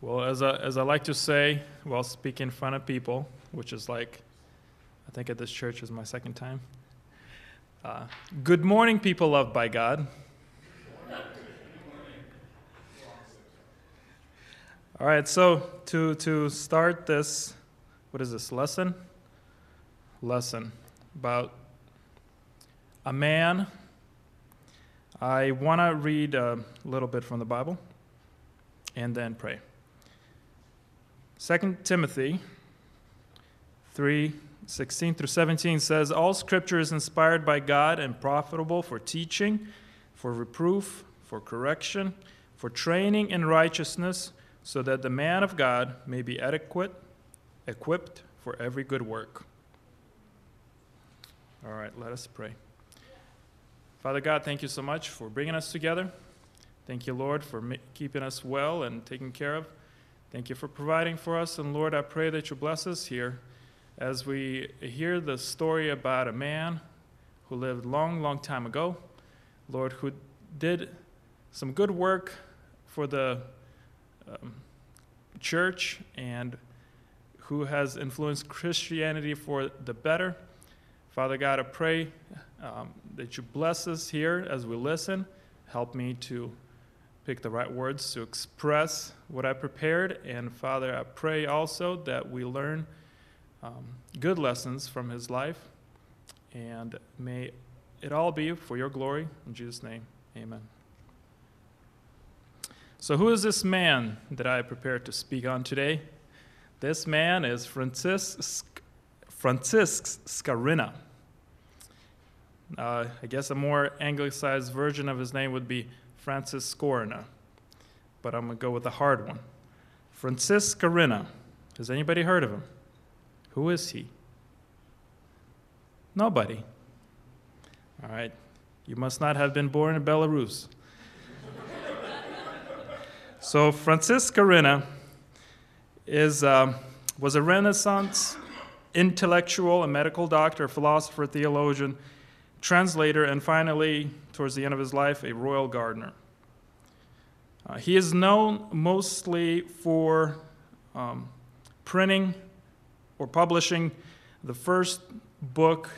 Well, as I, as I like to say while speaking in front of people, which is like, I think at this church is my second time. Uh, good morning, people loved by God. All right, so to, to start this, what is this, lesson? Lesson about a man. I want to read a little bit from the Bible and then pray. 2 Timothy 3 16 through 17 says, All scripture is inspired by God and profitable for teaching, for reproof, for correction, for training in righteousness, so that the man of God may be adequate, equipped for every good work. All right, let us pray. Father God, thank you so much for bringing us together. Thank you, Lord, for keeping us well and taking care of. Thank you for providing for us. And Lord, I pray that you bless us here as we hear the story about a man who lived long, long time ago, Lord, who did some good work for the um, church and who has influenced Christianity for the better. Father God, I pray um, that you bless us here as we listen. Help me to pick the right words to express what I prepared. And Father, I pray also that we learn um, good lessons from his life. And may it all be for your glory. In Jesus' name, amen. So, who is this man that I prepared to speak on today? This man is Francisc, Francisc Skaryna. Uh, I guess a more anglicized version of his name would be Francis Scorna, but I'm going to go with a hard one. Francis Skaryna. Has anybody heard of him? Who is he? Nobody. All right. You must not have been born in Belarus. so, Francis Skaryna is, um, was a Renaissance intellectual, a medical doctor, philosopher, theologian, translator, and finally, towards the end of his life, a royal gardener. Uh, he is known mostly for um, printing or publishing the first book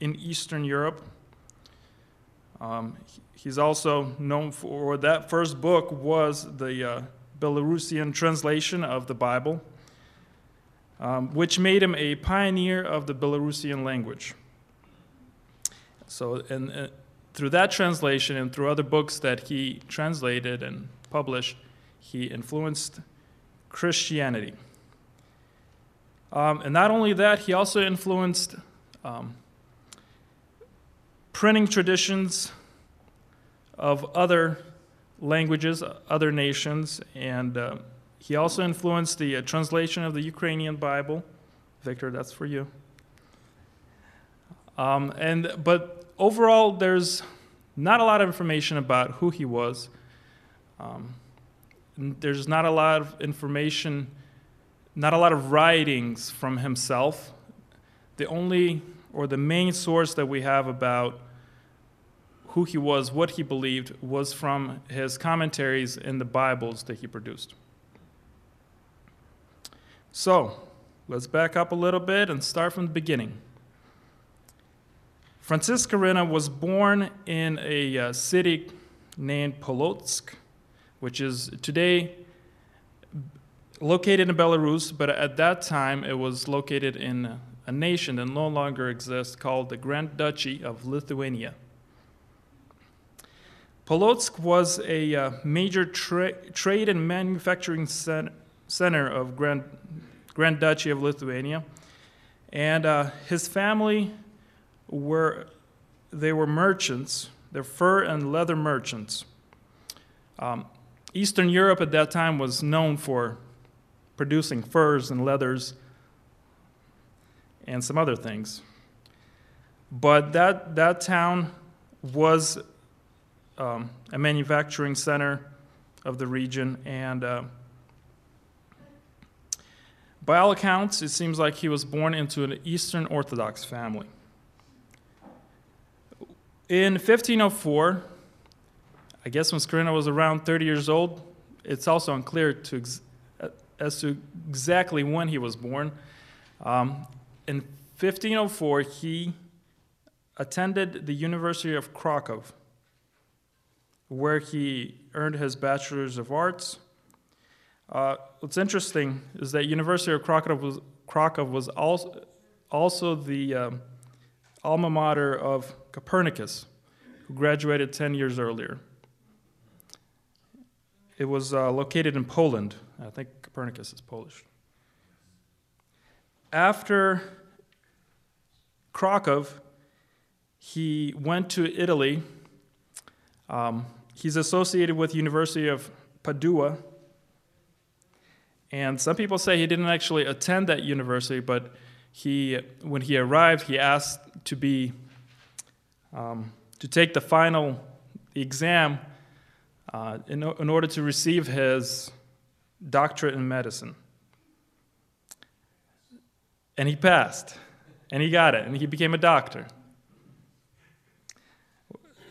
in Eastern Europe. Um, he's also known for that first book was the uh, Belarusian translation of the Bible, um, which made him a pioneer of the Belarusian language. So, and, uh, through that translation and through other books that he translated and published, he influenced Christianity. Um, and not only that, he also influenced um, printing traditions of other languages, other nations, and uh, he also influenced the uh, translation of the Ukrainian Bible. Victor, that's for you. Um, and but overall, there's not a lot of information about who he was. Um, there's not a lot of information, not a lot of writings from himself. The only or the main source that we have about who he was, what he believed, was from his commentaries in the Bibles that he produced. So, let's back up a little bit and start from the beginning. Francis Skaryna was born in a uh, city named Polotsk, which is today located in Belarus, but at that time it was located in a nation that no longer exists called the Grand Duchy of Lithuania. Polotsk was a uh, major tra- trade and manufacturing cen- center of Grand, Grand Duchy of Lithuania, and uh, his family were they were merchants. They're fur and leather merchants. Um, Eastern Europe at that time was known for producing furs and leathers and some other things. But that, that town was um, a manufacturing center of the region, and uh, by all accounts, it seems like he was born into an Eastern Orthodox family. In 1504, I guess when Skaryna was around 30 years old, it's also unclear to ex- as to exactly when he was born. Um, in 1504, he attended the University of Krakow, where he earned his Bachelor's of Arts. Uh, what's interesting is that University of Krakow was, Krakow was also, also the um, alma mater of Copernicus, who graduated 10 years earlier. It was uh, located in Poland. I think Copernicus is Polish. After Krakow, he went to Italy. Um, he's associated with University of Padua. And some people say he didn't actually attend that university, but he, when he arrived, he asked to be um, to take the final exam uh, in, in order to receive his doctorate in medicine. And he passed, and he got it, and he became a doctor.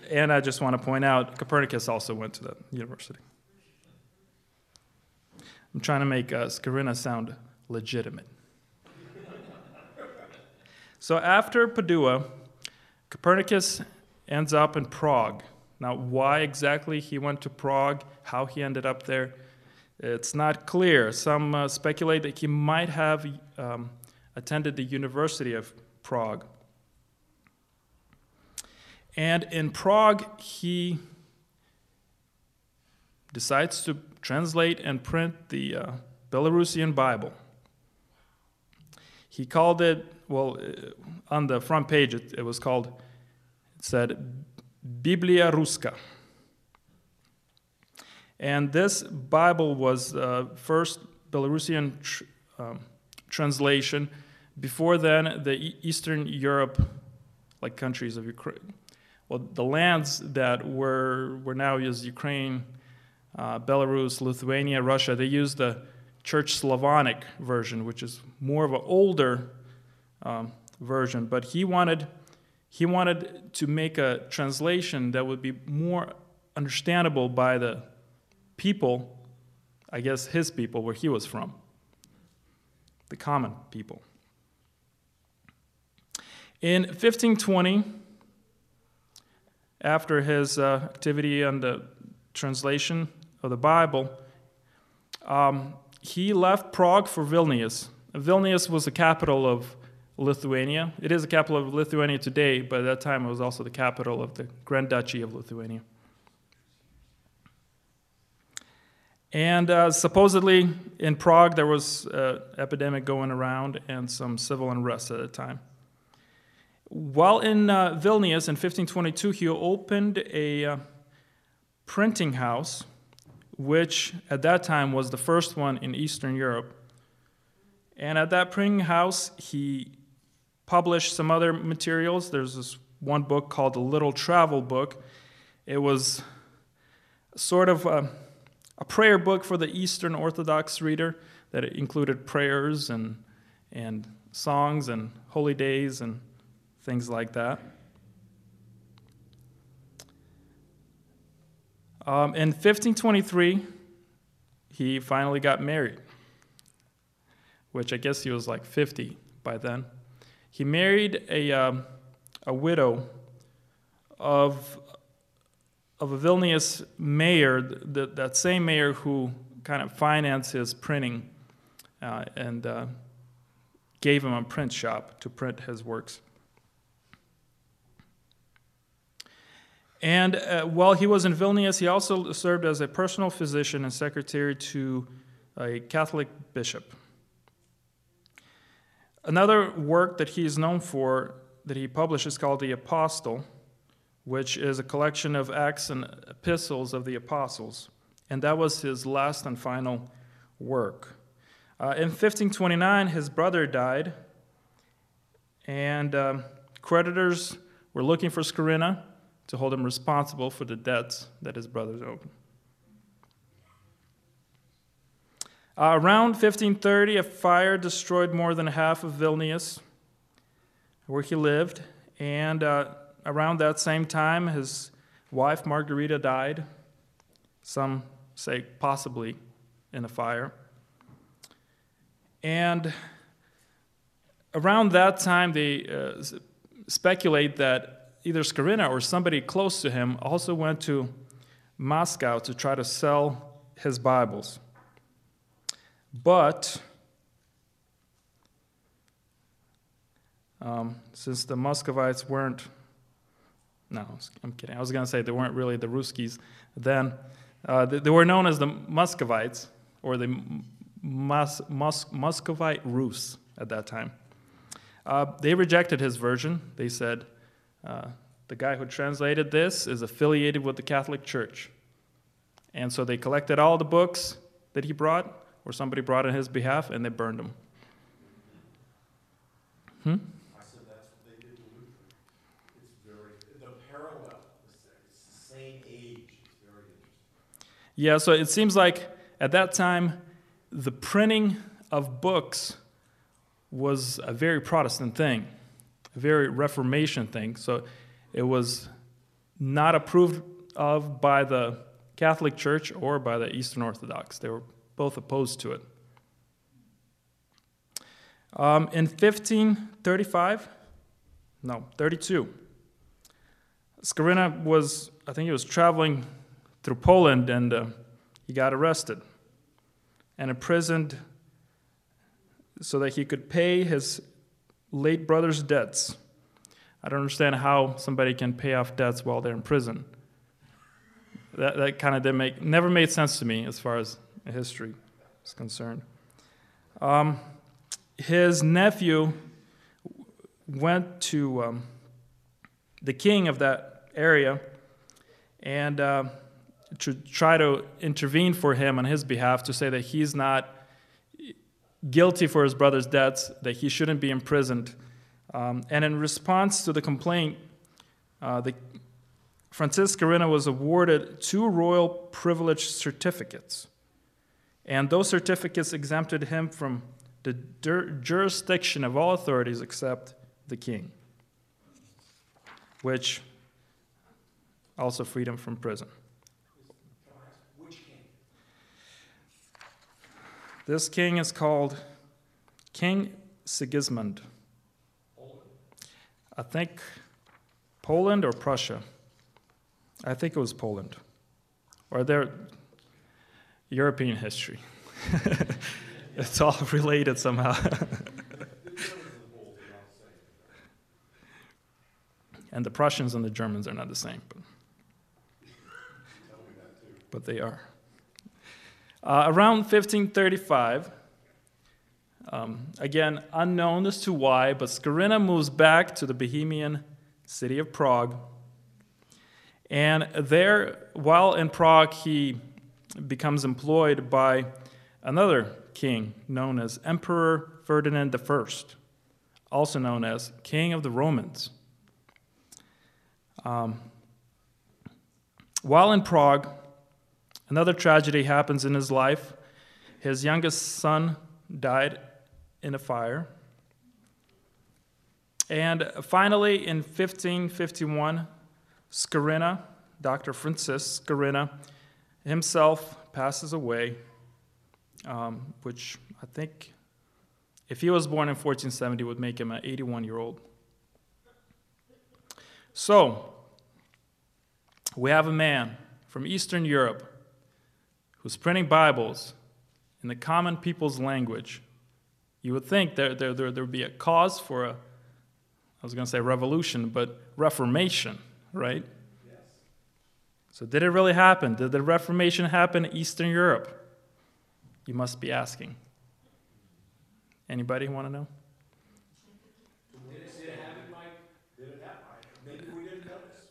And I just want to point out, Copernicus also went to that university. I'm trying to make uh, Skaryna sound legitimate. So after Padua, Copernicus ends up in Prague. Now, why exactly he went to Prague, how he ended up there, it's not clear. Some uh, speculate that he might have um, attended the University of Prague. And in Prague, he decides to translate and print the uh, Belarusian Bible. He called it, well, uh, on the front page, it, it was called, it said, Biblia Ruska. And this Bible was uh, first Belarusian tr- um, translation. Before then, the Eastern Europe, like countries of Ukraine, well, the lands that were, were now used Ukraine, uh, Belarus, Lithuania, Russia, they used the Church Slavonic version, which is more of an older um, version. But he wanted, he wanted to make a translation that would be more understandable by the people, I guess his people, where he was from, the common people. In 1520, after his uh, activity on the translation of the Bible, um, he left Prague for Vilnius. Vilnius was the capital of Lithuania. It is the capital of Lithuania today, but at that time it was also the capital of the Grand Duchy of Lithuania. And uh, supposedly in Prague there was an epidemic going around and some civil unrest at the time. While in uh, Vilnius in 1522, he opened a uh, printing house, which at that time was the first one in Eastern Europe. And at that printing house, he published some other materials. There's this one book called the Little Travel Book. It was sort of a, a prayer book for the Eastern Orthodox reader that included prayers and, and songs and holy days and things like that. Um, in 1523, he finally got married, which I guess he was like 50 by then. He married a, um, a widow of, of a Vilnius mayor, that, that same mayor who kind of financed his printing uh, and uh, gave him a print shop to print his works. And uh, while he was in Vilnius, he also served as a personal physician and secretary to a Catholic bishop. Another work that he is known for that he published is called The Apostle, which is a collection of acts and epistles of the apostles. And that was his last and final work. Uh, in 1529, his brother died, and um, creditors were looking for Skaryna to hold him responsible for the debts that his brothers owed. Uh, around 1530, a fire destroyed more than half of Vilnius, where he lived, and uh, around that same time, his wife Margarita died, some say possibly in a fire. And around that time, they uh, speculate that either Skryna or somebody close to him also went to Moscow to try to sell his Bibles. But um, since the Muscovites weren't, no, I'm kidding. I was going to say they weren't really the Ruskies then. Uh, they, they, were known as the Muscovites or the Mus- Mus- Muscovite Rus at that time. Uh, they rejected his version. They said, uh, the guy who translated this is affiliated with the Catholic Church. And so they collected all the books that he brought, or somebody brought on his behalf, and they burned them. Hmm? I said that's what they did to Luther. It's very, the parallel, it's the same age, it's very interesting. Yeah, so it seems like at that time, the printing of books was a very Protestant thing, very Reformation thing. So it was not approved of by the Catholic Church or by the Eastern Orthodox. They were both opposed to it. Um, in 1535, no, 32, Skryna was, I think he was traveling through Poland and uh, he got arrested and imprisoned so that he could pay his late brother's debts. I don't understand how somebody can pay off debts while they're in prison. That, that kind of didn't make, never made sense to me as far as history is concerned. Um, his nephew went to um, the king of that area and uh, to try to intervene for him on his behalf to say that he's not guilty for his brother's debts, that he shouldn't be imprisoned. Um, and in response to the complaint, uh, the, Francis Skryna was awarded two royal privilege certificates. And those certificates exempted him from the jurisdiction of all authorities except the king, which also freed him from prison. This king is called King Sigismund. I think Poland or Prussia. I think it was Poland. Or their European history. it's all related somehow. and the Prussians and the Germans are not the same, but, but they are. Uh, around 1535, um, again, unknown as to why, but Skryna moves back to the Bohemian city of Prague. And there, while in Prague, he becomes employed by another king known as Emperor Ferdinand I, also known as King of the Romans. Um, while in Prague, Another tragedy happens in his life. His youngest son died in a fire. And finally, in 1551, Skryna, Dr. Francis Skryna, himself passes away, um, which I think, if he was born in 1470, would make him an 81 year old. So, we have a man from Eastern Europe who's printing Bibles in the common people's language, you would think there, there, there, there would be a cause for a, I was going to say revolution, but reformation, right? Yes. So, did it really happen? Did the Reformation happen in Eastern Europe? You must be asking. Anybody want to know?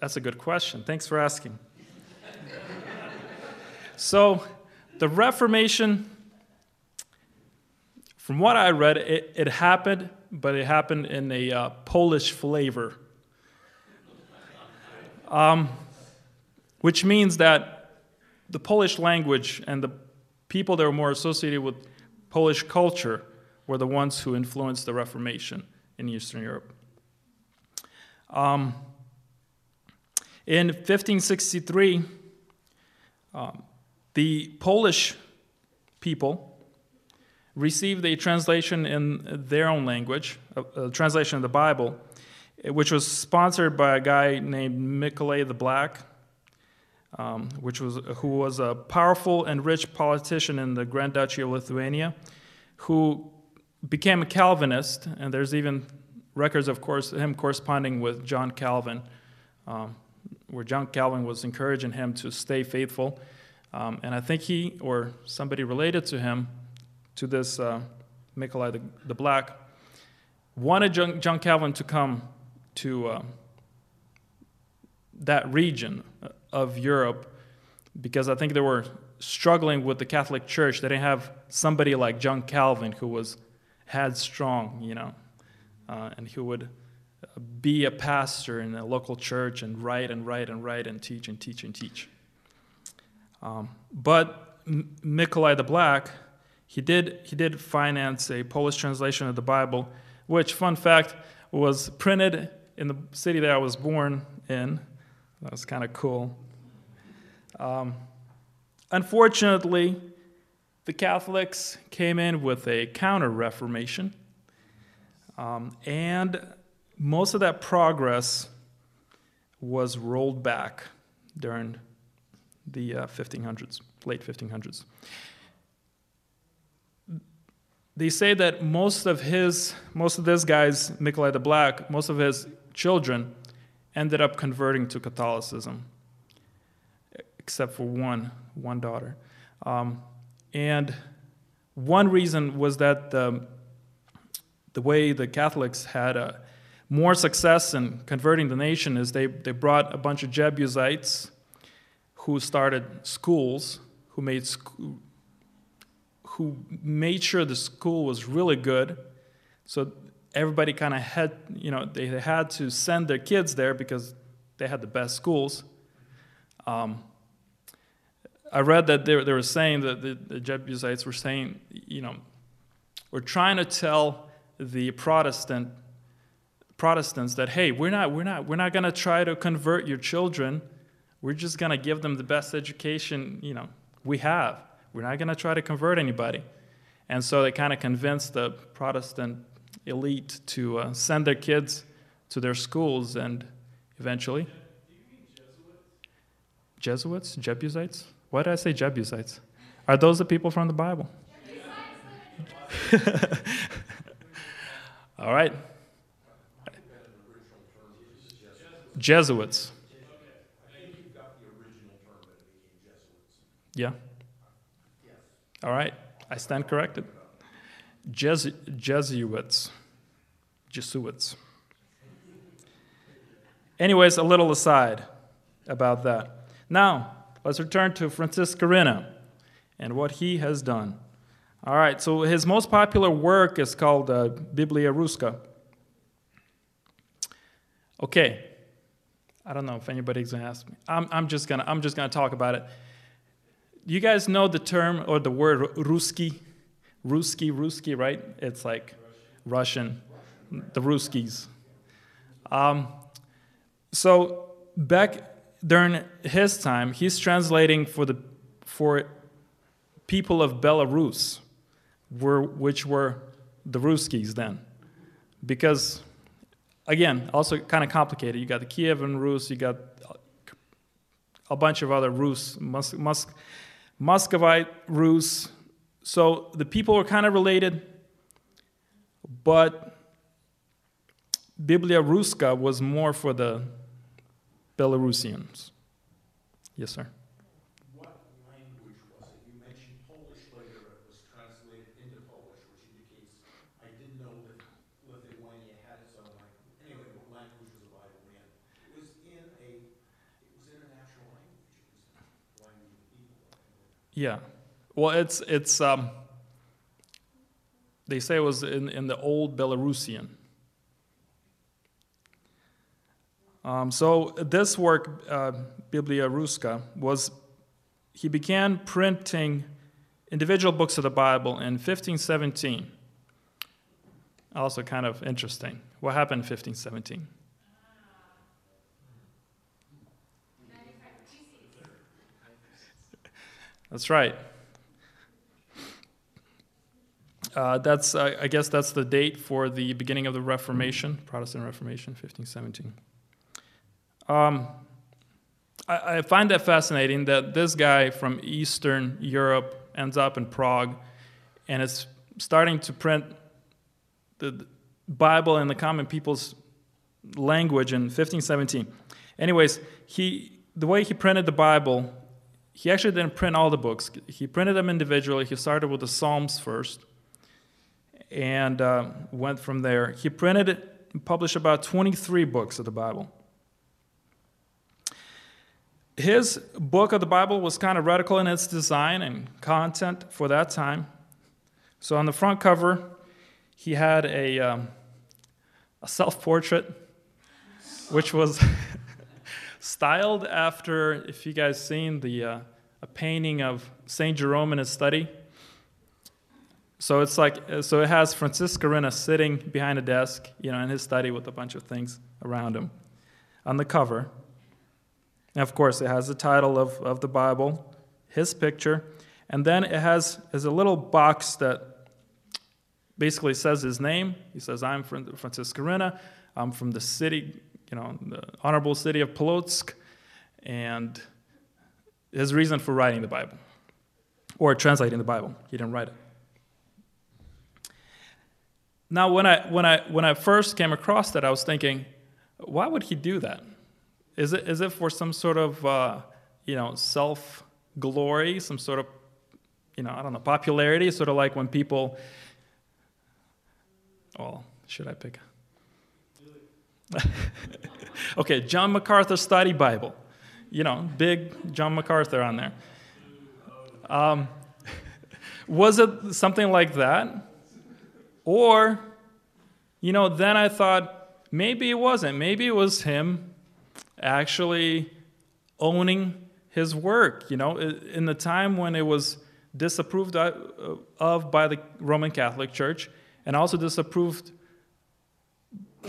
That's a good question. Thanks for asking. so, the Reformation, from what I read, it, it happened, but it happened in a uh, Polish flavor. Um, which means that the Polish language and the people that were more associated with Polish culture were the ones who influenced the Reformation in Eastern Europe. Um, in 1563, um, the Polish people received a translation in their own language, a, a translation of the Bible, which was sponsored by a guy named Nikolai the Black, um, which was who was a powerful and rich politician in the Grand Duchy of Lithuania, who became a Calvinist, and there's even records of course him corresponding with John Calvin, um, where John Calvin was encouraging him to stay faithful, um, and I think he or somebody related to him, to this uh, Nikolai the, the Black, wanted John, John Calvin to come to uh, that region of Europe because I think they were struggling with the Catholic Church. They didn't have somebody like John Calvin who was headstrong, you know, uh, and who would be a pastor in a local church and write and write and write and teach and teach and teach. Um, but M- Nikolai the Black, he did, he did finance a Polish translation of the Bible, which, fun fact, was printed in the city that I was born in. That was kind of cool. Um, unfortunately, the Catholics came in with a counter Reformation, um, and most of that progress was rolled back during the uh, 1500s, late 1500s. They say that most of his, most of this guy's, Nikolai the Black, most of his children ended up converting to Catholicism, except for one, one daughter. Um, and one reason was that the, the way the Catholics had uh, more success in converting the nation is they, they brought a bunch of Jebusites who started schools, who made, sc- who made sure the school was really good. So everybody kind of had, you know, they had to send their kids there because they had the best schools. Um, I read that they, they were saying that the, the Jebusites were saying, you know, we're trying to tell the Protestant Protestants that hey, we're not we're not we're not going to try to convert your children. We're just going to give them the best education, you know, we have. We're not going to try to convert anybody. And so they kind of convinced the Protestant elite to uh, send their kids to their schools and eventually. Jesuits? Jesuits? Jebusites? Why did I say Jebusites? Are those the people from the Bible? All right. Jesuits. Yeah. All right. I stand corrected. Jesu- Jesuits. Jesuits. Anyways, a little aside about that. Now, let's return to Francis Skaryna and what he has done. All right, so his most popular work is called uh, Biblia Ruska. Okay, I don't know if anybody's gonna ask me. I'm, I'm just gonna I'm just gonna talk about it. You guys know the term or the word Ruski? Ruski, Ruski, right? It's like Russian, the Ruskis. Um, so back during his time, he's translating for the for people of Belarus, were, which were the Ruskis then, because again, also kind of complicated. You got the Kievan Rus, you got a bunch of other Rus, Musk, Mus- Muscovite Rus, so the people were kind of related, but Biblia Ruska was more for the Belarusians. Yes, sir. What language was it? You mentioned Polish later, it was translated into Polish, which indicates, I didn't know that Lithuania had its own language. Anyway, what language was the Bible in? It was in a, it was in a natural language, it was the language of people. Yeah. Well, it's it's um, they say it was in, in the old Belarusian. Um, so this work, uh, Biblia Ruska, was he began printing individual books of the Bible in 1517. Also, kind of interesting. What happened in 1517? That's right. Uh, that's, uh, I guess that's the date for the beginning of the Reformation, Protestant Reformation, 1517. Um, I, I find that fascinating that this guy from Eastern Europe ends up in Prague and is starting to print the Bible in the common people's language in 1517. Anyways, he, the way he printed the Bible, he actually didn't print all the books. He printed them individually. He started with the Psalms first and uh, went from there. He printed and published about 23 books of the Bible. His book of the Bible was kind of radical in its design and content for that time. So on the front cover, he had a, um, a self portrait, which was styled after, if you guys seen the uh, a painting of Saint Jerome in his study. So it's like so it has Francis Skaryna sitting behind a desk, you know, in his study with a bunch of things around him. On the cover, and of course, it has the title of, of the Bible, his picture, and then it has is a little box that basically says his name. He says, "I'm from Francis Skaryna. I'm from the city, you know, the honorable city of Polotsk," and his reason for writing the Bible or translating the Bible. He didn't write it. Now, when I, when, I, when I first came across that, I was thinking, why would he do that? Is it, is it for some sort of, uh, you know, self glory, some sort of, you know, I don't know, popularity? Sort of like when people, well, should I pick? okay, John MacArthur Study Bible. You know, big John MacArthur on there. Um, was it something like that? Or, you know, then I thought maybe it wasn't. Maybe it was him actually owning his work. You know, in the time when it was disapproved of by the Roman Catholic Church and also disapproved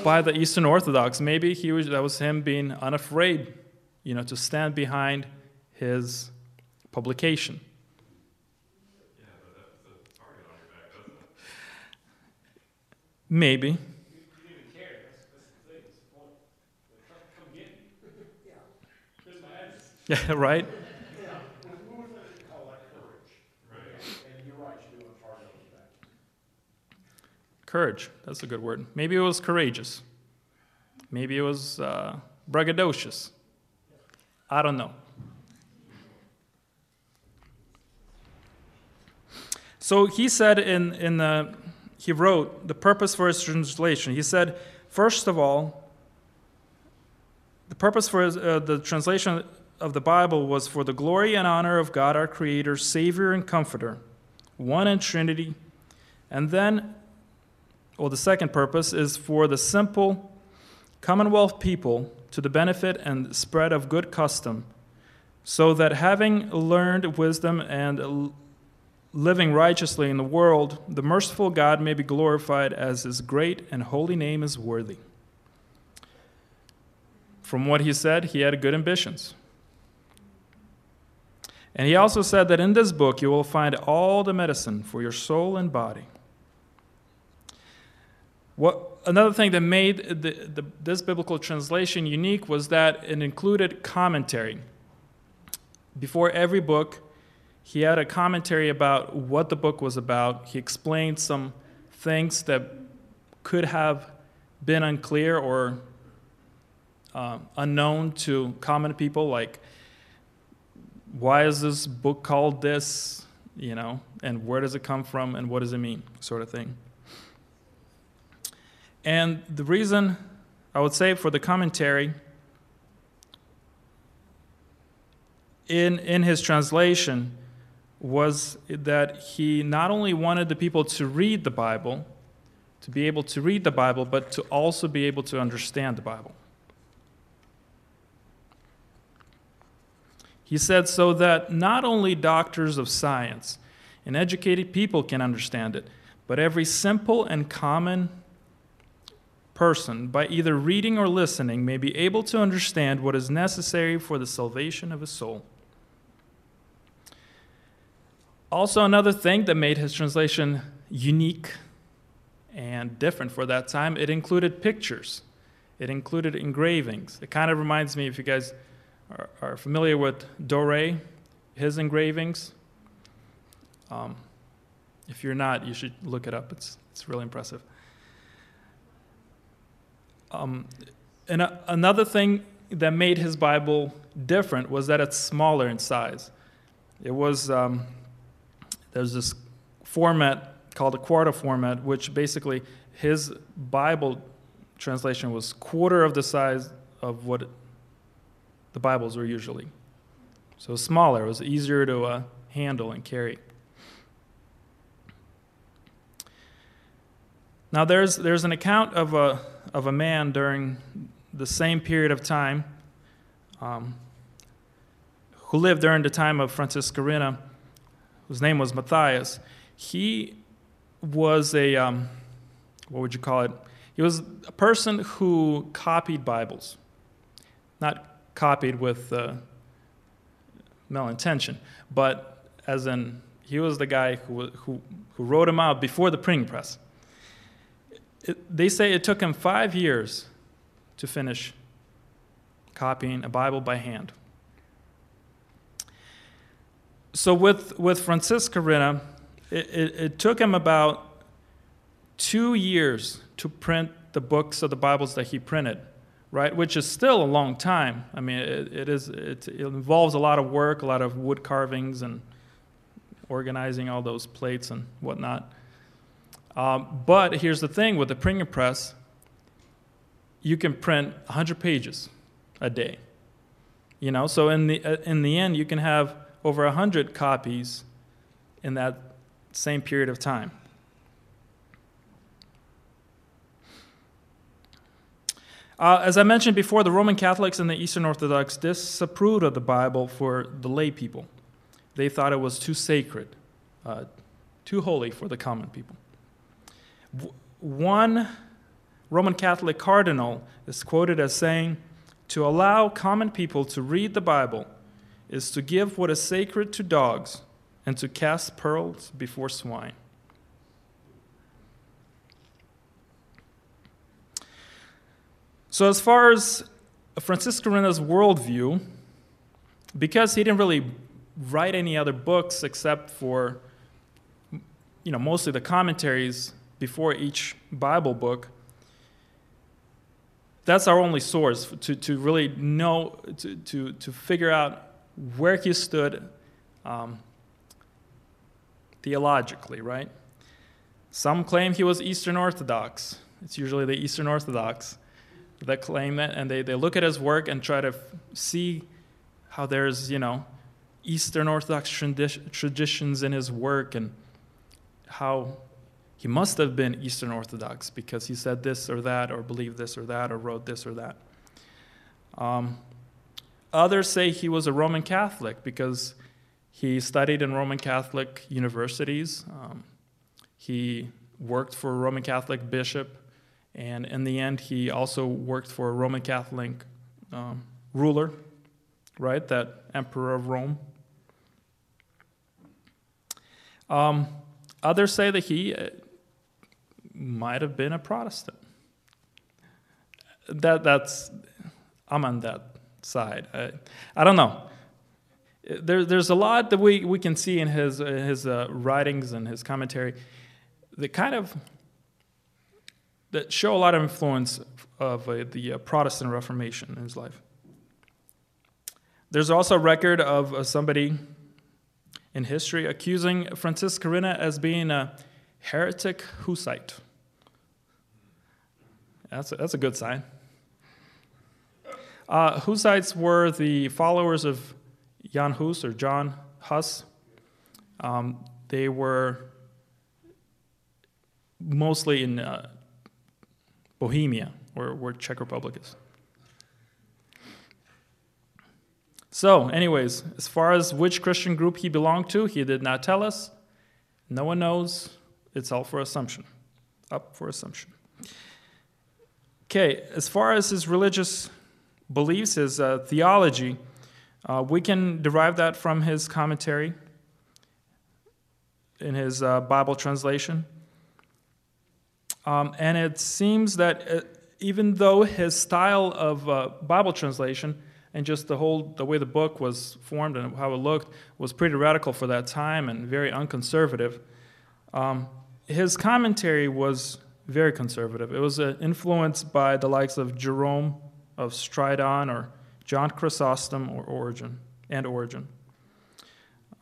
by the Eastern Orthodox. Maybe he was, that was him being unafraid, you know, to stand behind his publication. Maybe. Yeah, right? Courage, that's a good word. Maybe it was courageous. Maybe it was uh, braggadocious. I don't know. So he said in, in the he wrote the purpose for his translation. He said, first of all, the purpose for his, uh, the translation of the Bible was for the glory and honor of God our Creator, Savior, and Comforter, one in Trinity. And then, well, the second purpose is for the simple Commonwealth people to the benefit and spread of good custom, so that having learned wisdom and living righteously in the world, the merciful God may be glorified as his great and holy name is worthy. From what he said, he had good ambitions. And he also said that in this book you will find all the medicine for your soul and body. What, another thing that made the, the, this biblical translation unique was that it included commentary. Before every book, he had a commentary about what the book was about. He explained some things that could have been unclear or uh, unknown to common people, like why is this book called this, you know, and where does it come from and what does it mean, sort of thing. And the reason I would say for the commentary in, in his translation was that he not only wanted the people to read the Bible, to be able to read the Bible, but to also be able to understand the Bible. He said so that not only doctors of science and educated people can understand it, but every simple and common person, by either reading or listening, may be able to understand what is necessary for the salvation of his soul. Also, another thing that made his translation unique and different for that time, it included pictures. It included engravings. It kind of reminds me, if you guys are, are familiar with Doré, his engravings. Um, if you're not, you should look it up. It's, it's really impressive. Um, and a, another thing that made his Bible different was that it's smaller in size. It was, um, there's this format called a quarto format, which basically his Bible translation was quarter of the size of what the Bibles were usually. So smaller, it was easier to uh, handle and carry. Now, there's, there's an account of a, of a man during the same period of time um, who lived during the time of Francis Skaryna, whose name was Matthias. He was a, um, what would you call it? He was a person who copied Bibles. Not copied with uh, malintention, but as in, he was the guy who, who, who wrote them out before the printing press. It, they say it took him five years to finish copying a Bible by hand. So with, with Francis Skaryna, it, it, it took him about two years to print the books of the Bibles that he printed, right? Which is still a long time. I mean, it, it is it, it involves a lot of work, a lot of wood carvings, and organizing all those plates and whatnot. Um, but here's the thing with the printing press, you can print 100 pages a day. You know, so in the uh, in the end, you can have over 100 copies in that same period of time. Uh, as I mentioned before, the Roman Catholics and the Eastern Orthodox disapproved of the Bible for the lay people. They thought it was too sacred, uh, too holy for the common people. One Roman Catholic cardinal is quoted as saying, To allow common people to read the Bible is to give what is sacred to dogs and to cast pearls before swine. So, as far as Francis Skaryna's worldview, because he didn't really write any other books except for, you know, mostly the commentaries before each Bible book, that's our only source to, to really know, to, to, to figure out where he stood um, theologically, right? Some claim he was Eastern Orthodox. It's usually the Eastern Orthodox that claim that, and they, they look at his work and try to see how there's, you know, Eastern Orthodox tradi- traditions in his work and how he must have been Eastern Orthodox because he said this or that, or believed this or that, or wrote this or that. Um, others say he was a Roman Catholic because he studied in Roman Catholic universities. Um, he worked for a Roman Catholic bishop, and in the end, he also worked for a Roman Catholic um, ruler, right? That emperor of Rome. Um, others say that he uh, might have been a Protestant. That, that's, I'm on that side. I, I don't know. There, there's a lot that we, we can see in his, his uh, writings and his commentary that kind of that show a lot of influence of uh, the uh, Protestant Reformation in his life. There's also a record of uh, somebody in history accusing Francis Skaryna as being a heretic Hussite. That's a, that's a good sign. Uh, Hussites were the followers of Jan Hus or John Huss. Um, they were mostly in uh, Bohemia, where, where Czech Republic is. So, anyways, as far as which Christian group he belonged to, he did not tell us. No one knows. It's all for assumption. Up for assumption. Okay, as far as his religious beliefs, his uh, theology, uh, we can derive that from his commentary. in his uh, Bible translation. Um, and it seems that uh, even though his style of uh, Bible translation and just the whole the way the book was formed and how it looked was pretty radical for that time and very unconservative, um, his commentary was very conservative. It was uh, influenced by the likes of Jerome of Stridon or John Chrysostom or Origen and Origen.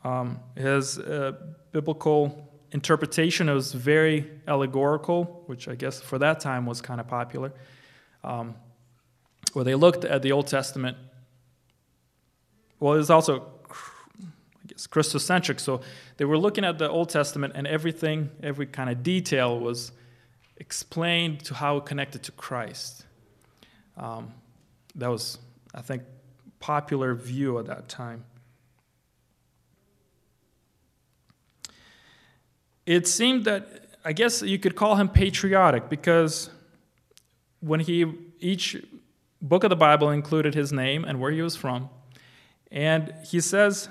Um, his uh, biblical interpretation was very allegorical, which I guess for that time was kind of popular, um, where they looked at the Old Testament. Well, it was also, I guess, Christocentric. So they were looking at the Old Testament, and everything, every kind of detail was explained to how it connected to Christ. Um, that was, I think, popular view at that time. It seemed that I guess you could call him patriotic because when he each book of the Bible included his name and where he was from, and he says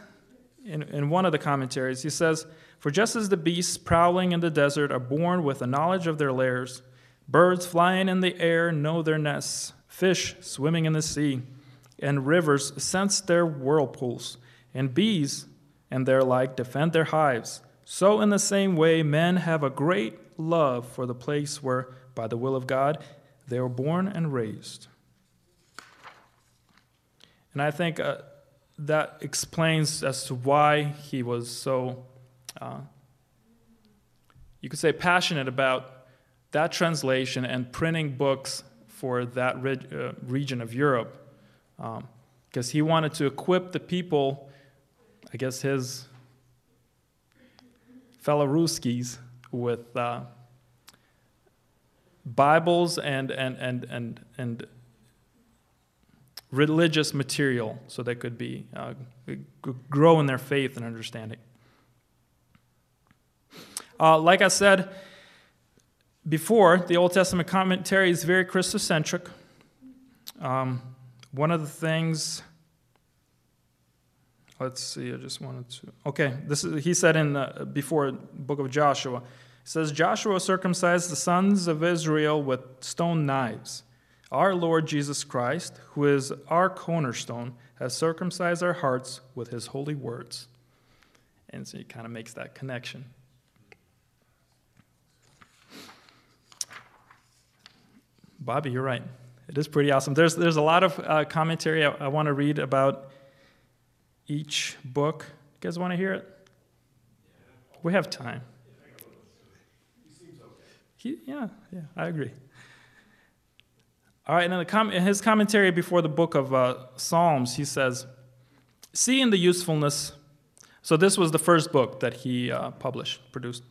in, in one of the commentaries, he says, For just as the beasts prowling in the desert are born with a knowledge of their lairs, birds flying in the air know their nests, fish swimming in the sea, and rivers sense their whirlpools, and bees and their like defend their hives. So, in the same way, men have a great love for the place where, by the will of God, they were born and raised. And I think uh, that explains as to why he was so, uh, you could say, passionate about that translation and printing books for that re- uh, region of Europe. Because um, he wanted to equip the people, I guess his fellow Ruskies with uh, Bibles and, and, and, and, and religious material so they could be uh, grow in their faith and understanding. Uh, like I said before, the Old Testament commentary is very Christocentric. Um, one of the things Let's see, I just wanted to. Okay, this is, he said in the, before book of Joshua. It says, Joshua circumcised the sons of Israel with stone knives. Our Lord Jesus Christ, who is our cornerstone, has circumcised our hearts with his holy words. And so he kind of makes that connection. Bobby, you're right. It is pretty awesome. There's, there's a lot of uh, commentary I, I want to read about each book. You guys want to hear it? We have time. He, yeah, yeah, I agree. All right, and in, com- in his commentary before the book of uh, Psalms, he says, Seeing the usefulness. So, this was the first book that he uh, published, produced,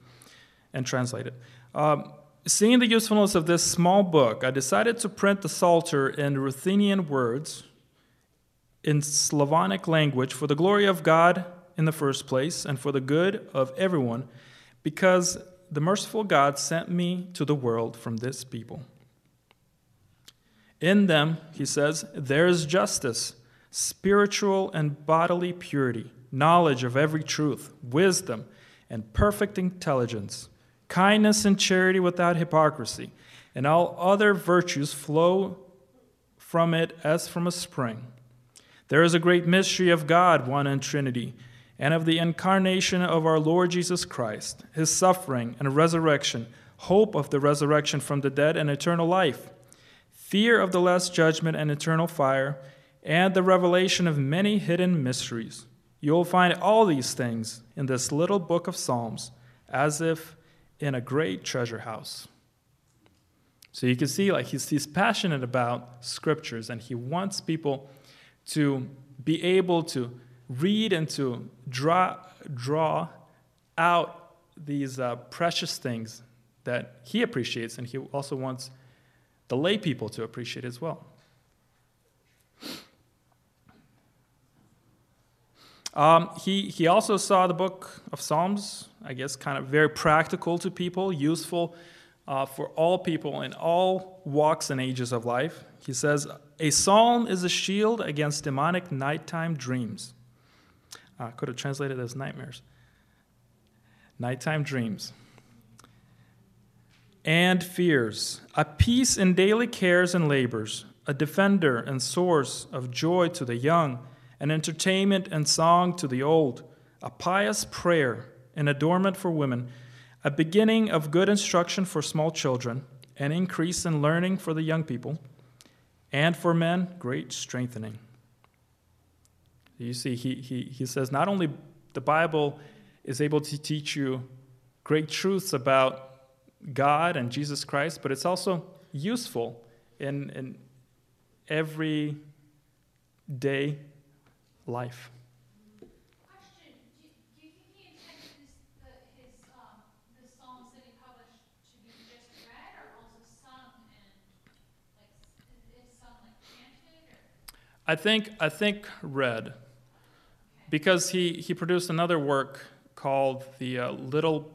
and translated. Um, seeing the usefulness of this small book, I decided to print the Psalter in Ruthenian words in Slavonic language for the glory of God in the first place and for the good of everyone, because the merciful God sent me to the world from this people. In them, he says, there is justice, spiritual and bodily purity, knowledge of every truth, wisdom, and perfect intelligence, kindness and charity without hypocrisy, and all other virtues flow from it as from a spring. There is a great mystery of God, one in Trinity, and of the incarnation of our Lord Jesus Christ, his suffering and resurrection, hope of the resurrection from the dead and eternal life, fear of the last judgment and eternal fire, and the revelation of many hidden mysteries. You will find all these things in this little book of Psalms, as if in a great treasure house. So you can see, like, he's, he's passionate about scriptures and he wants people to be able to read and to draw, draw out these uh, precious things that he appreciates, and he also wants the lay people to appreciate as well. Um, he, he also saw the book of Psalms, I guess, kind of very practical to people, useful uh, for all people in all walks and ages of life. He says, A psalm is a shield against demonic nighttime dreams. I uh, could have translated as nightmares. nighttime dreams, and fears, a peace in daily cares and labors, a defender and source of joy to the young, an entertainment and song to the old, a pious prayer, an adornment for women, a beginning of good instruction for small children, an increase in learning for the young people, and for men, great strengthening. You see, he, he, he says not only the Bible is able to teach you great truths about God and Jesus Christ, but it's also useful in, in everyday life. Question, do, do you think he intended this, the, his, the songs that he published to be just read or also sung and, like, is, is sung like chanted or? I think, I think read, because he, he produced another work called the uh, Little.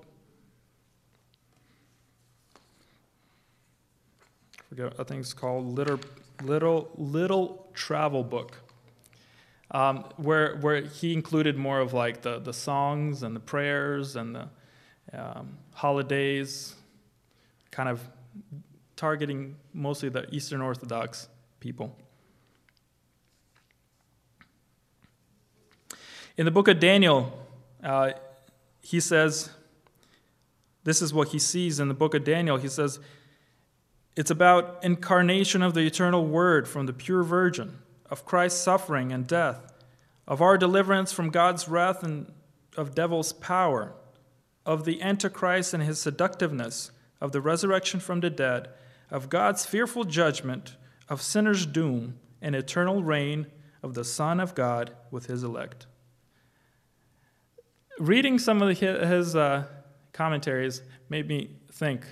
Forget, I think it's called Little Little Little Travel Book, um, where where he included more of like the, the songs and the prayers and the um, holidays, kind of targeting mostly the Eastern Orthodox people. In the book of Daniel, uh, he says, this is what he sees in the book of Daniel. He says, it's about incarnation of the eternal word from the pure virgin, of Christ's suffering and death, of our deliverance from God's wrath and of devil's power, of the Antichrist and his seductiveness, of the resurrection from the dead, of God's fearful judgment, of sinners' doom, and eternal reign of the Son of God with his elect. Reading some of his uh, commentaries made me think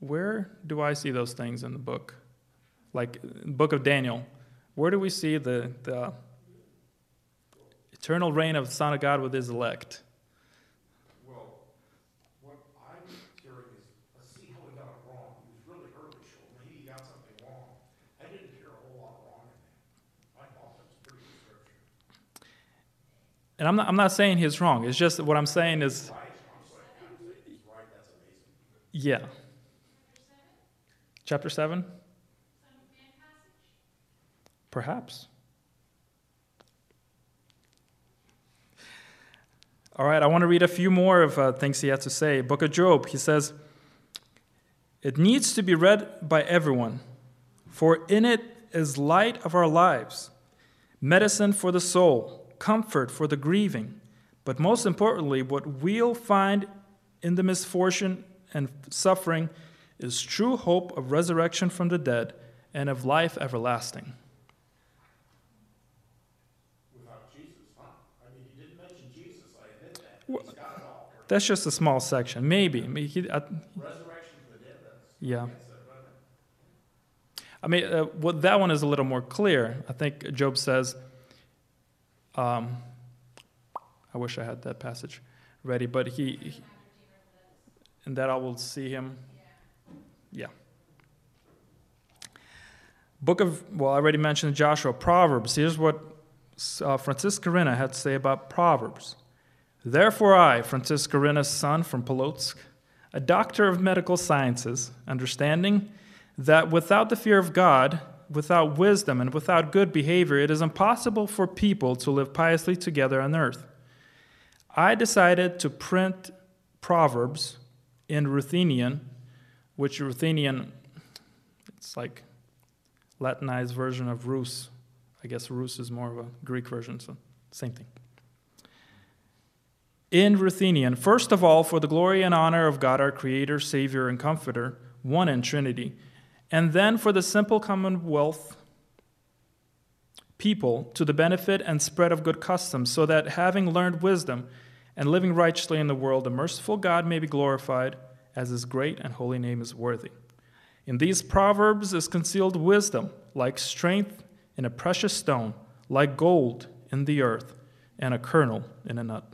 where do I see those things in the book? Like book of Daniel. Where do we see the, the eternal reign of the Son of God with his elect? Well, what I'm hearing is, let's see how he got it wrong. He was really early, so maybe he got something wrong. I didn't hear a whole lot wrong in there. I thought that pretty good. And I'm not, I'm not saying he's wrong. It's just what I'm saying is, Right, I'm sorry, I'm saying he's right, that's amazing. yeah. Chapter 7? Son of Man passage? Perhaps. All right, I want to read a few more of uh, things he had to say. Book of Job, he says, It needs to be read by everyone, for in it is light of our lives, medicine for the soul, comfort for the grieving, but most importantly, what we'll find in the misfortune and suffering is true hope of resurrection from the dead and of life everlasting. Without Jesus, huh? I mean, he didn't mention Jesus, I admit that. Well- He's got it all. That's just a small section. Maybe. I mean, he- I- Resurrection from the dead, yeah. that's it, right? I mean, uh, well, that one is a little more clear. I think Job says, um, I wish I had that passage ready, but he, he and that I will see him. Yeah. Book of, well, I already mentioned Joshua, Proverbs. Here's what uh, Francis Skaryna had to say about Proverbs. Therefore, I, Francis Skaryna's son from Polotsk, a doctor of medical sciences, understanding that without the fear of God, without wisdom, and without good behavior, it is impossible for people to live piously together on earth. I decided to print Proverbs in Ruthenian, which Ruthenian, it's like Latinized version of Rus. I guess Rus is more of a Greek version, so same thing. In Ruthenian, first of all, for the glory and honor of God, our Creator, Savior, and Comforter, one in Trinity, and then for the simple commonwealth people to the benefit and spread of good customs, so that having learned wisdom and living righteously in the world, the merciful God may be glorified, as his great and holy name is worthy. In these proverbs is concealed wisdom, like strength in a precious stone, like gold in the earth, and a kernel in a nut.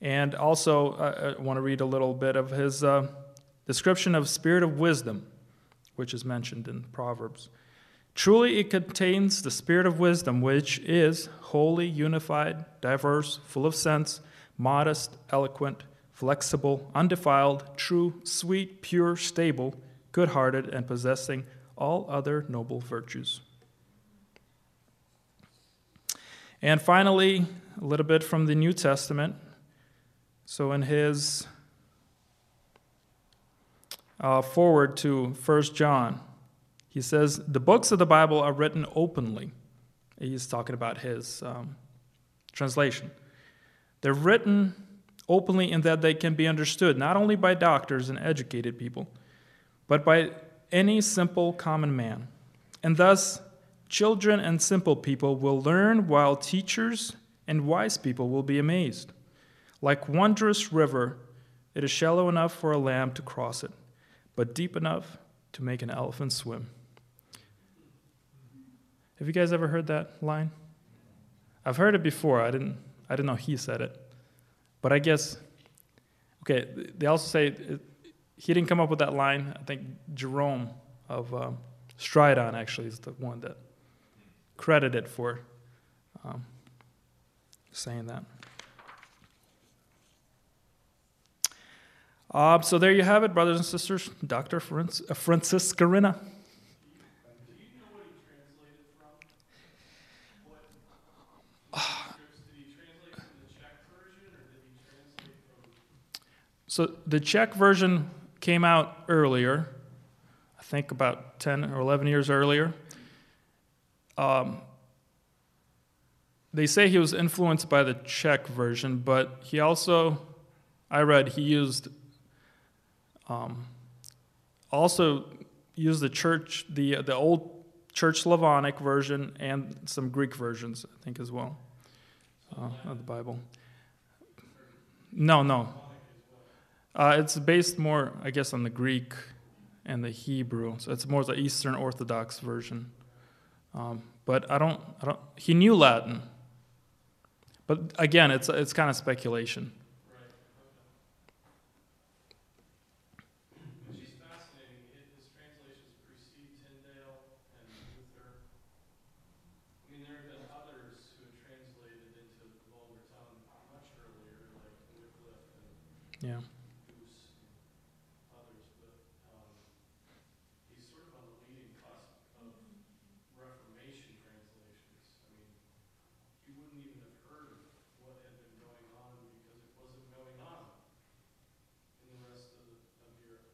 And also, I want to read a little bit of his uh, description of spirit of wisdom, which is mentioned in Proverbs. Truly, it contains the spirit of wisdom, which is holy, unified, diverse, full of sense, modest, eloquent, flexible, undefiled, true, sweet, pure, stable, good hearted, and possessing all other noble virtues. And finally, a little bit from the New Testament. So, in his uh, forward to 1 John, he says, The books of the Bible are written openly. He's talking about his um, translation. They're written openly in that they can be understood not only by doctors and educated people, but by any simple common man. And thus, children and simple people will learn while teachers and wise people will be amazed. Like wondrous river, it is shallow enough for a lamb to cross it, but deep enough to make an elephant swim. Have you guys ever heard that line? I've heard it before. I didn't I didn't know he said it. But I guess okay, they also say it, he didn't come up with that line. I think Jerome of um, Stridon actually is the one that credited for um, saying that. Uh, so there you have it, brothers and sisters. Dr. Francis, uh. So the Czech version came out earlier, I think about 10 or 11 years earlier. Um, they say he was influenced by the Czech version, but he also, I read, he used um, also used the church, the the old Church Slavonic version and some Greek versions, I think, as well, uh, of the Bible. No, no. Uh, it's based more, I guess, on the Greek and the Hebrew. So it's more the Eastern Orthodox version. Um, but I don't, I don't. He knew Latin. But again, it's it's kind of speculation. She's fascinating. His translations precede Tyndale and Luther. I mean, there have been others who have translated into the vulgar tongue much earlier, like Wycliffe and Yeah. Goose and others, but um, he's sort of on the leading cusp of Reformation translations. I mean, you wouldn't even have heard of what had been going on because it wasn't going on in the rest of, the, of Europe.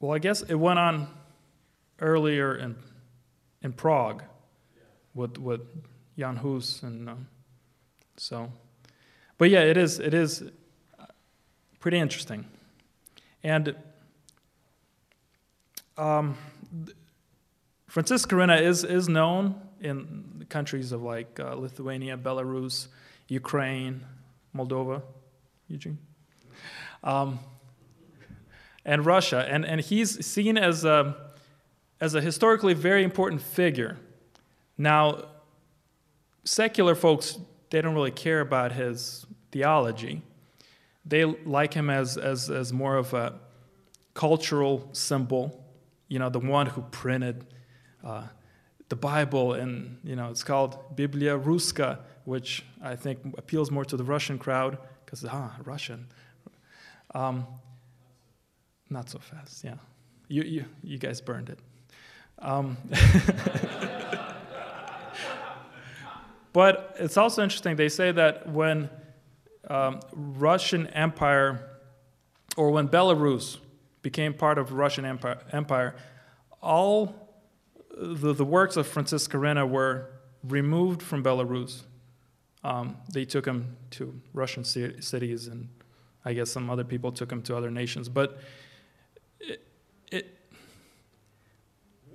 Well, I guess it went on earlier in in Prague with with Jan Hus and um, so, but yeah, it is it is pretty interesting, and um, Francis Skaryna is is known in countries of like uh, Lithuania, Belarus, Ukraine, Moldova, Eugene. Um, and Russia. And, and he's seen as a, as a historically very important figure. Now, secular folks, they don't really care about his theology. They like him as, as, as more of a cultural symbol, you know, the one who printed uh, the Bible, and, you know, it's called Biblia Ruska, which I think appeals more to the Russian crowd, because, ah, Russian. Um, not so fast, yeah. You, you, you guys burned it. Um, but it's also interesting, they say that when um, Russian Empire, or when Belarus became part of Russian Empire, empire all the, the works of Francis Skaryna were removed from Belarus. Um, they took them to Russian ci- cities, and I guess some other people took them to other nations. But it, it,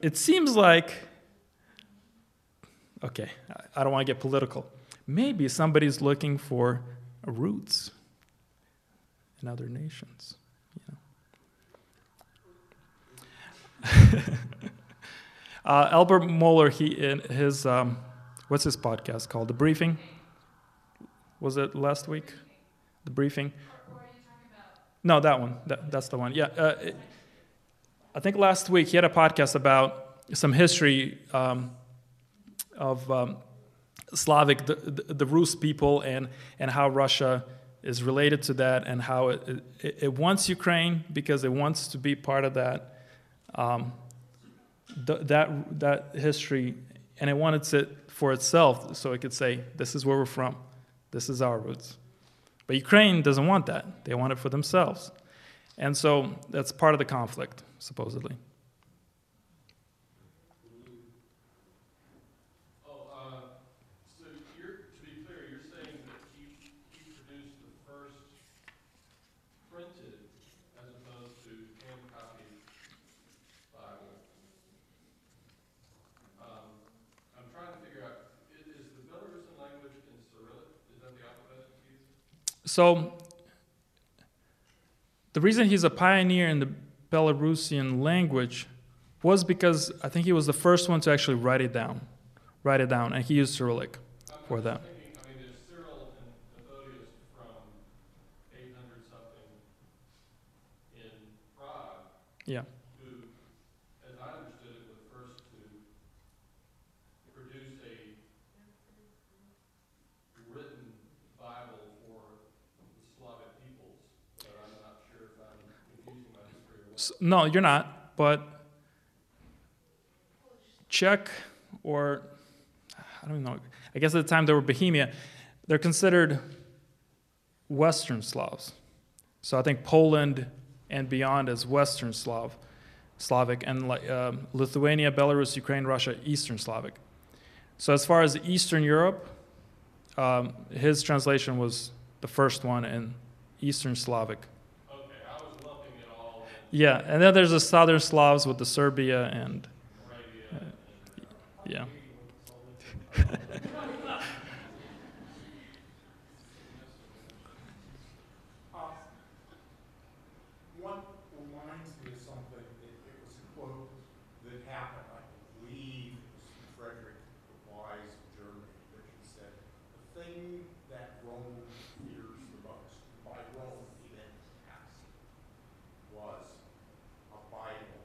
it seems like, okay, I- don't want to get political. Maybe somebody's looking for roots in other nations. You know? uh, Albert Mohler, he in his um, what's his podcast called? The Briefing. Was it last week? The Briefing. No, that one. That, that's the one. Yeah. Uh, it- I think last week he had a podcast about some history um, of um, Slavic, the, the, the Rus people, and, and how Russia is related to that, and how it, it, it wants Ukraine because it wants to be part of that. Um, th- that that history, and it wanted it for itself, so it could say, "This is where we're from. This is our roots." But Ukraine doesn't want that; they want it for themselves, and so that's part of the conflict, supposedly. Oh, uh, so you're, to be clear, you're saying that he, he produced the first printed as opposed to hand copied Bible. Um, I'm trying to figure out, i- is the Belarusian language in Cyrillic? Is that the alphabet it's used? So, the reason he's a pioneer in the Belarusian language was because I think he was the first one to actually write it down, write it down, and he used Cyrillic for that. thinking, I mean, there's Cyril and Methodius from eight hundred something in Prague. Yeah. Who, as I understood it, were the first to produce a written Bible for the Slavic peoples, but I'm not sure if I'm confusing No, you're not, but Czech or I don't know. I guess at the time they were Bohemia. They're considered Western Slavs. So I think Poland and beyond is Western Slav, Slavic, and um, Lithuania, Belarus, Ukraine, Russia, Eastern Slavic. So as far as Eastern Europe, um, his translation was the first one in Eastern Slavic. Okay, I was lumping it all Yeah, and then there's the Southern Slavs with the Serbia and and. yeah. Uh, One reminds me of something, it, it was a quote that happened, I believe, it was from Frederick the Wise of Germany, that he said, the thing that Rome fears the most, by Rome he meant past, was a Bible,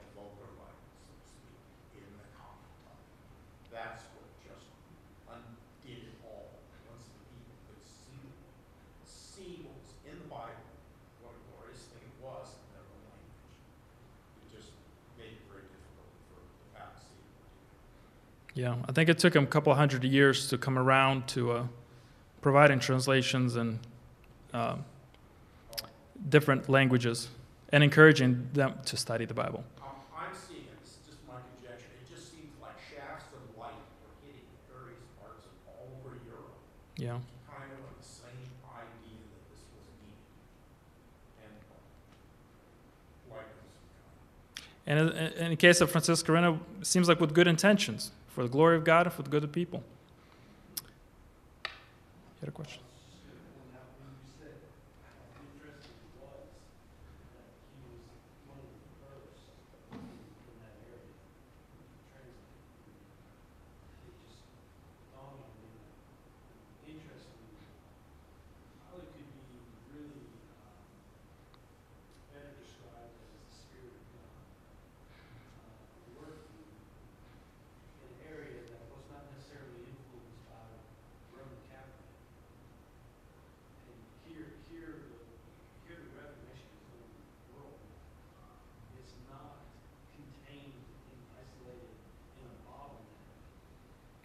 a vulgar Bible, so to speak, in the common tongue. That's what just undid it all, once the people could see see what was in the Bible, what a glorious thing it was in their own language. It just made it very difficult for the papacy. Yeah, I think it took him a couple hundred years to come around to uh, providing translations and uh, different languages and encouraging them to study the Bible. Um, I'm seeing it, this just my conjecture, it just seems like shafts of light were hitting various parts of all over Europe, Yeah. kind of with the same idea that this was needed. And like this And in, in the case of Francis Skaryna, it seems like with good intentions for the glory of God and for the good of the people. You had a question? Now, when you said how interesting it was that he was one of the first in that area to translate, it just dawned on me that interesting, probably could be really um, better described as the Spirit of God uh, working in an area that was not necessarily influenced by Roman Catholic. And here, here, the, here the Reformation is going to world. It's not contained and isolated in a bottleneck.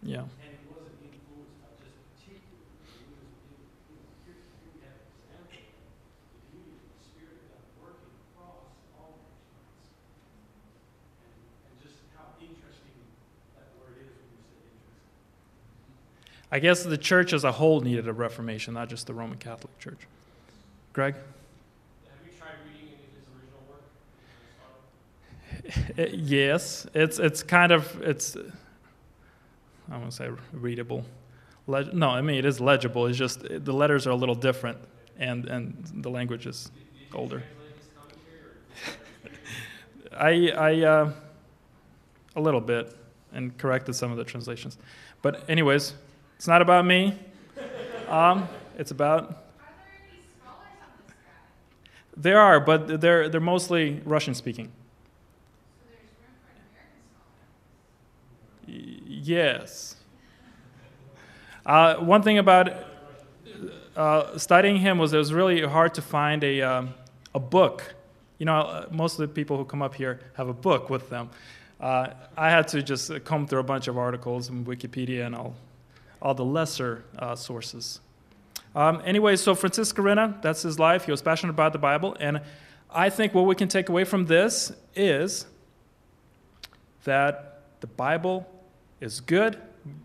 Yeah. And it wasn't influenced by just particular, it was, it, you know, here, here we have an example of the beauty of the Spirit of God working across all nations. And, and just how interesting that word is when you say interesting. I guess the church as a whole needed a reformation, not just the Roman Catholic Church. Greg? Have you tried reading any of his original work? Uh, yes, it's it's kind of it's. I won't say readable. Leg- no, I mean it is legible. It's just uh, the letters are a little different, and and the language is older. I I uh, a little bit and corrected some of the translations, but anyways, it's not about me. Um, it's about there are, but they're they're mostly Russian speaking. Yes. Uh, one thing about uh, studying him was it was really hard to find a, um, a book. You know, uh, most of the people who come up here have a book with them. Uh, I had to just comb through a bunch of articles and Wikipedia and all, all the lesser uh, sources. Um, anyway, so Francis Skaryna, that's his life. He was passionate about the Bible. And I think what we can take away from this is that the Bible is good,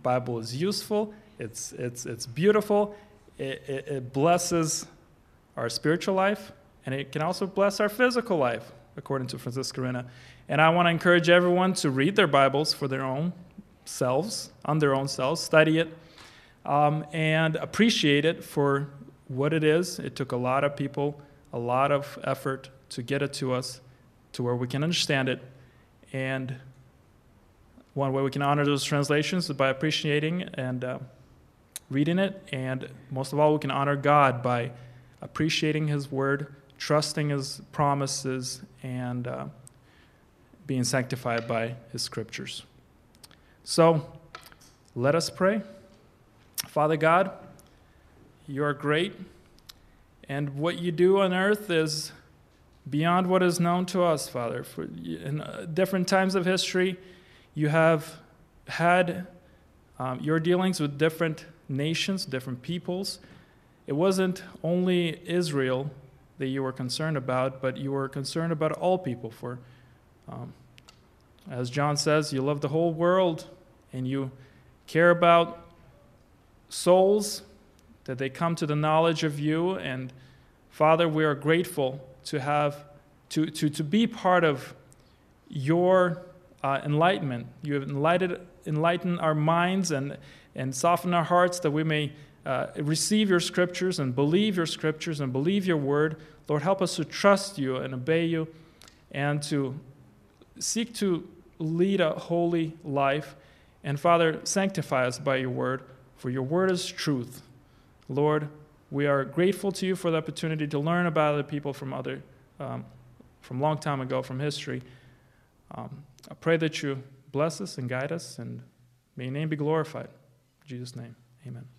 Bible is useful, it's, it's, it's beautiful, it, it, it blesses our spiritual life, and it can also bless our physical life, according to Francis Skaryna. And I want to encourage everyone to read their Bibles for their own selves, on their own selves, study it, um, and appreciate it for what it is. It took a lot of people, a lot of effort to get it to us to where we can understand it. And one way we can honor those translations is by appreciating and uh, reading it. And most of all, we can honor God by appreciating His Word, trusting His promises, and uh, being sanctified by His Scriptures. So let us pray. Father God, you are great, and what you do on earth is beyond what is known to us, Father. For in uh, different times of history, you have had um, your dealings with different nations, different peoples. It wasn't only Israel that you were concerned about, but you were concerned about all people. For, um, as John says, you love the whole world and you care about souls, that they come to the knowledge of you. And Father, we are grateful to have to, to, to be part of your uh, enlightenment. You have enlightened, enlightened our minds and, and softened our hearts that we may uh, receive your scriptures and believe your scriptures and believe your word. Lord, help us to trust you and obey you and to seek to lead a holy life. And Father, sanctify us by your word, for your word is truth. Lord, we are grateful to you for the opportunity to learn about other people from other, um, from long time ago, from history. Um, I pray that you bless us and guide us, and may your name be glorified. In Jesus' name, amen.